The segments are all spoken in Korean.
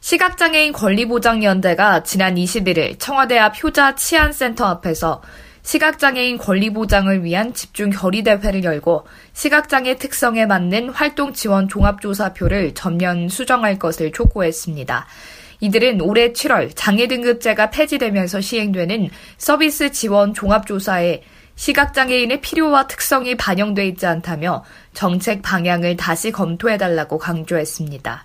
시각장애인 권리보장연대가 지난 21일 청와대 앞 효자 치안센터 앞에서 시각장애인 권리보장을 위한 집중 결의대회를 열고 시각장애 특성에 맞는 활동 지원 종합조사표를 전면 수정할 것을 촉구했습니다. 이들은 올해 7월 장애 등급제가 폐지되면서 시행되는 서비스 지원 종합조사에 시각장애인의 필요와 특성이 반영돼 있지 않다며 정책 방향을 다시 검토해달라고 강조했습니다.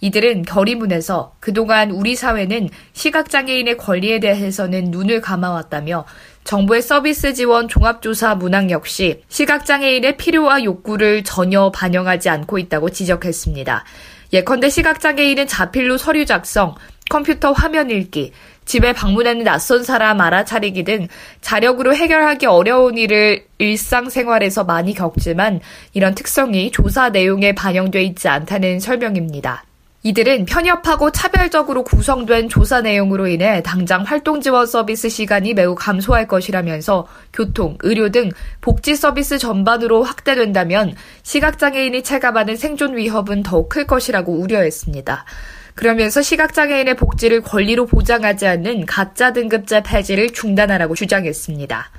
이들은 결의문에서 그동안 우리 사회는 시각장애인의 권리에 대해서는 눈을 감아왔다며 정부의 서비스 지원 종합조사 문항 역시 시각장애인의 필요와 욕구를 전혀 반영하지 않고 있다고 지적했습니다. 예컨대 시각장애인은 자필로 서류 작성, 컴퓨터 화면 읽기, 집에 방문하는 낯선 사람 알아차리기 등 자력으로 해결하기 어려운 일을 일상생활에서 많이 겪지만 이런 특성이 조사 내용에 반영돼 있지 않다는 설명입니다. 이들은 편협하고 차별적으로 구성된 조사 내용으로 인해 당장 활동 지원 서비스 시간이 매우 감소할 것이라면서 교통, 의료 등 복지 서비스 전반으로 확대된다면 시각장애인이 체감하는 생존 위협은 더욱 클 것이라고 우려했습니다. 그러면서 시각장애인의 복지를 권리로 보장하지 않는 가짜 등급제 폐지를 중단하라고 주장했습니다.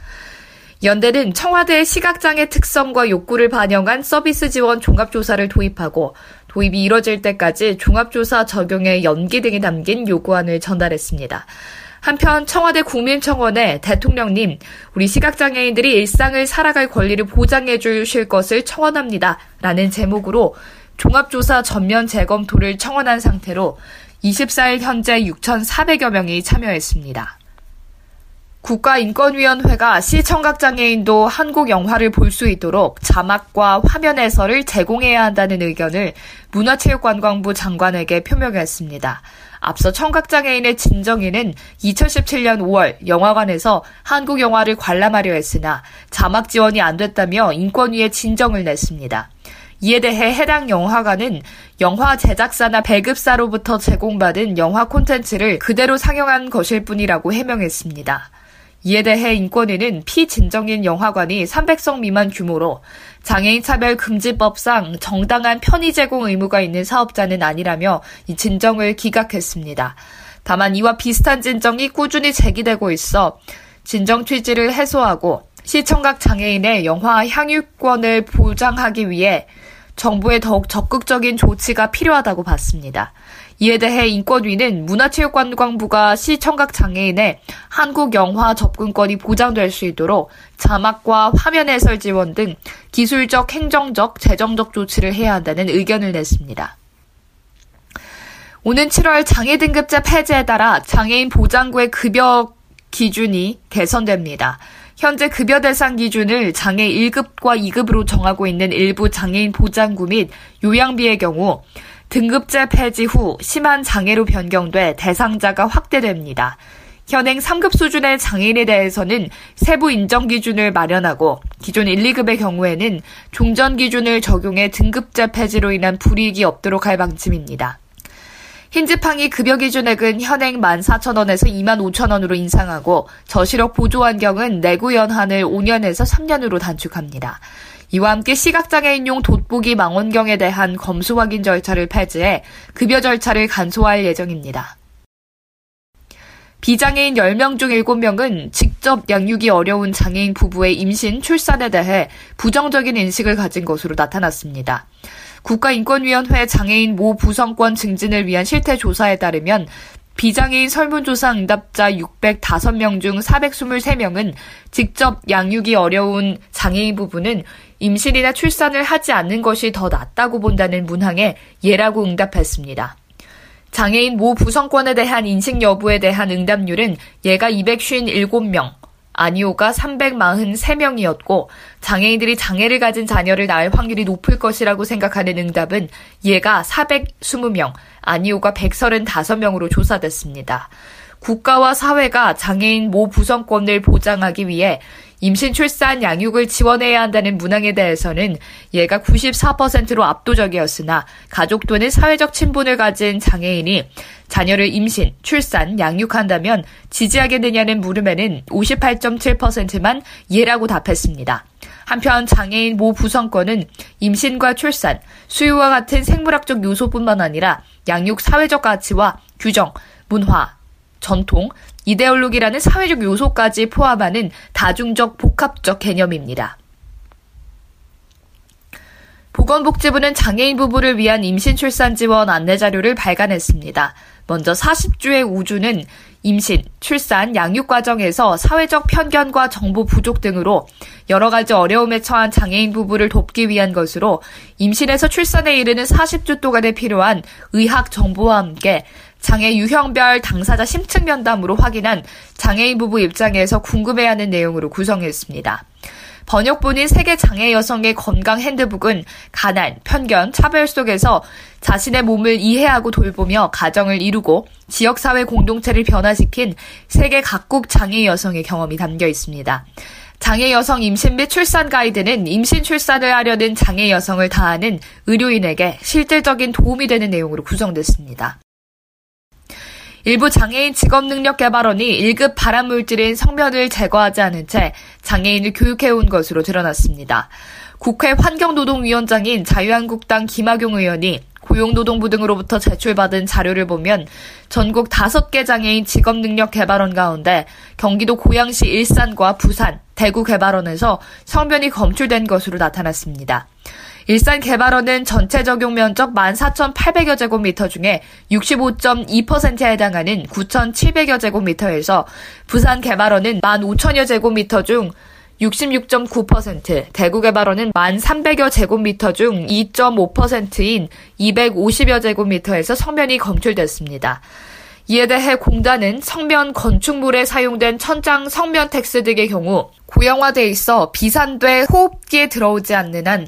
연대는 청와대의 시각장애 특성과 욕구를 반영한 서비스 지원 종합조사를 도입하고 도입이 이뤄질 때까지 종합조사 적용의 연기 등이 담긴 요구안을 전달했습니다. 한편 청와대 국민청원에 대통령님, 우리 시각장애인들이 일상을 살아갈 권리를 보장해 주실 것을 청원합니다. 라는 제목으로 종합조사 전면 재검토를 청원한 상태로 24일 현재 6,400여 명이 참여했습니다. 국가인권위원회가 시청각장애인도 한국 영화를 볼 수 있도록 자막과 화면 해설을 제공해야 한다는 의견을 문화체육관광부 장관에게 표명했습니다. 앞서 청각장애인의 진정인은 2017년 5월 영화관에서 한국 영화를 관람하려 했으나 자막 지원이 안 됐다며 인권위에 진정을 냈습니다. 이에 대해 해당 영화관은 영화 제작사나 배급사로부터 제공받은 영화 콘텐츠를 그대로 상영한 것일 뿐이라고 해명했습니다. 이에 대해 인권위는 피진정인 영화관이 300석 미만 규모로 장애인 차별 금지법상 정당한 편의 제공 의무가 있는 사업자는 아니라며 이 진정을 기각했습니다. 다만 이와 비슷한 진정이 꾸준히 제기되고 있어 진정 취지를 해소하고 시청각 장애인의 영화 향유권을 보장하기 위해 정부의 더욱 적극적인 조치가 필요하다고 봤습니다. 이에 대해 인권위는 문화체육관광부가 시청각 장애인의 한국 영화 접근권이 보장될 수 있도록 자막과 화면 해설 지원 등 기술적, 행정적, 재정적 조치를 해야 한다는 의견을 냈습니다. 오는 7월 장애 등급제 폐지에 따라 장애인 보장구의 급여 기준이 개선됩니다. 현재 급여 대상 기준을 장애 1급과 2급으로 정하고 있는 일부 장애인 보장구 및 요양비의 경우 등급제 폐지 후 심한 장애로 변경돼 대상자가 확대됩니다. 현행 3급 수준의 장애인에 대해서는 세부 인정 기준을 마련하고 기존 1, 2급의 경우에는 종전 기준을 적용해 등급제 폐지로 인한 불이익이 없도록 할 방침입니다. 흰지팡이 급여 기준액은 현행 14,000원에서 25,000원으로 인상하고 저시력 보조 환경은 내구 연한을 5년에서 3년으로 단축합니다. 이와 함께 시각장애인용 돋보기 망원경에 대한 검수 확인 절차를 폐지해 급여 절차를 간소화할 예정입니다. 비장애인 10명 중 7명은 직 접 양육이 어려운 장애인 부부의 임신, 출산에 대해 부정적인 인식을 가진 것으로 나타났습니다. 국가인권위원회 장애인 모 부성권 증진을 위한 실태 조사에 따르면 비장애인 설문조사 응답자 605명 중 423명은 직접 양육이 어려운 장애인 부부는 임신이나 출산을 하지 않는 것이 더 낫다고 본다는 문항에 예라고 응답했습니다. 장애인 모 부성권에 대한 인식 여부에 대한 응답률은 예가 257명, 아니오가 343명이었고 장애인들이 장애를 가진 자녀를 낳을 확률이 높을 것이라고 생각하는 응답은 예가 420명, 아니오가 135명으로 조사됐습니다. 국가와 사회가 장애인 모 구성권을 보장하기 위해 임신, 출산, 양육을 지원해야 한다는 문항에 대해서는 얘가 94%로 압도적이었으나 가족 또는 사회적 친분을 가진 장애인이 자녀를 임신, 출산, 양육한다면 지지하겠느냐는 물음에는 58.7%만 예라고 답했습니다. 한편 장애인 모 구성권은 임신과 출산, 수유와 같은 생물학적 요소뿐만 아니라 양육 사회적 가치와 규정, 문화, 전통, 이데올로기라는 사회적 요소까지 포함하는 다중적 복합적 개념입니다. 보건복지부는 장애인 부부를 위한 임신 출산 지원 안내 자료를 발간했습니다. 먼저 40주의 우주는 임신, 출산, 양육 과정에서 사회적 편견과 정보 부족 등으로 여러 가지 어려움에 처한 장애인 부부를 돕기 위한 것으로 임신에서 출산에 이르는 40주 동안에 필요한 의학 정보와 함께 장애 유형별 당사자 심층 면담으로 확인한 장애인 부부 입장에서 궁금해하는 내용으로 구성했습니다. 번역본인 세계 장애 여성의 건강 핸드북은 가난, 편견, 차별 속에서 자신의 몸을 이해하고 돌보며 가정을 이루고 지역사회 공동체를 변화시킨 세계 각국 장애 여성의 경험이 담겨 있습니다. 장애 여성 임신 및 출산 가이드는 임신 출산을 하려는 장애 여성을 다하는 의료인에게 실질적인 도움이 되는 내용으로 구성됐습니다. 일부 장애인 직업능력개발원이 1급 발암물질인 성면을 제거하지 않은 채 장애인을 교육해온 것으로 드러났습니다. 국회 환경노동위원장인 자유한국당 김학용 의원이 고용노동부 등으로부터 제출받은 자료를 보면 전국 5개 장애인 직업능력개발원 가운데 경기도 고양시 일산과 부산, 대구 개발원에서 성변이 검출된 것으로 나타났습니다. 일산 개발원은 전체 적용 면적 14,800여 제곱미터 중에 65.2%에 해당하는 9,700여 제곱미터에서 부산 개발원은 15,000여 제곱미터 중 66.9%, 대구 개발원은 1,300여 제곱미터 중 2.5%인 250여 제곱미터에서 석면이 검출됐습니다. 이에 대해 공단은 석면 건축물에 사용된 천장 석면 텍스 등의 경우 고형화돼 있어 비산돼 호흡기에 들어오지 않는 한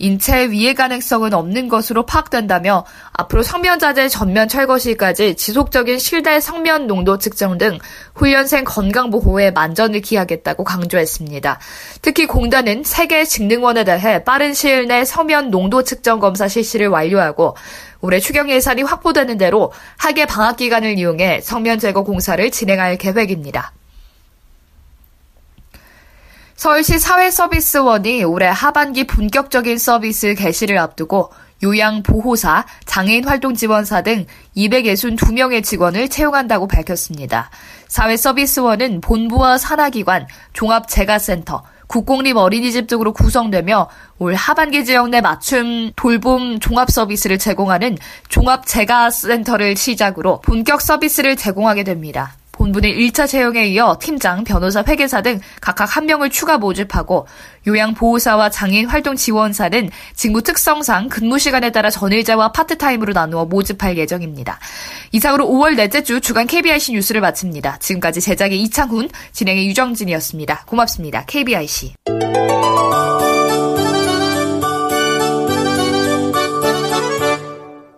인체 위해 가능성은 없는 것으로 파악된다며 앞으로 석면자재 전면 철거 시까지 지속적인 실내 석면 농도 측정 등 훈련생 건강 보호에 만전을 기하겠다고 강조했습니다. 특히 공단은 세계 직능원에 대해 빠른 시일 내 성면 농도 측정 검사 실시를 완료하고 올해 추경 예산이 확보되는 대로 학예 방학 기간을 이용해 성면 제거 공사를 진행할 계획입니다. 서울시 사회서비스원이 올해 하반기 본격적인 서비스 개시를 앞두고 요양보호사, 장애인활동지원사 등 262명의 직원을 채용한다고 밝혔습니다. 사회서비스원은 본부와 산하기관, 종합재가센터, 국공립 어린이집 등으로 구성되며 올 하반기 지역 내 맞춤 돌봄 종합 서비스를 제공하는 종합재가센터를 시작으로 본격 서비스를 제공하게 됩니다. 본부는 1차 채용에 이어 팀장, 변호사, 회계사 등 각각 한 명을 추가 모집하고 요양보호사와 장애인 활동 지원사 는 직무 특성상 근무 시간에 따라 전일제와 파트타임으로 나누어 모집할 예정입니다. 이상으로 5월 넷째 주 주간 KBIC 뉴스를 마칩니다. 지금까지 제작의 이창훈, 진행의 유정진이었습니다. 고맙습니다. KBIC.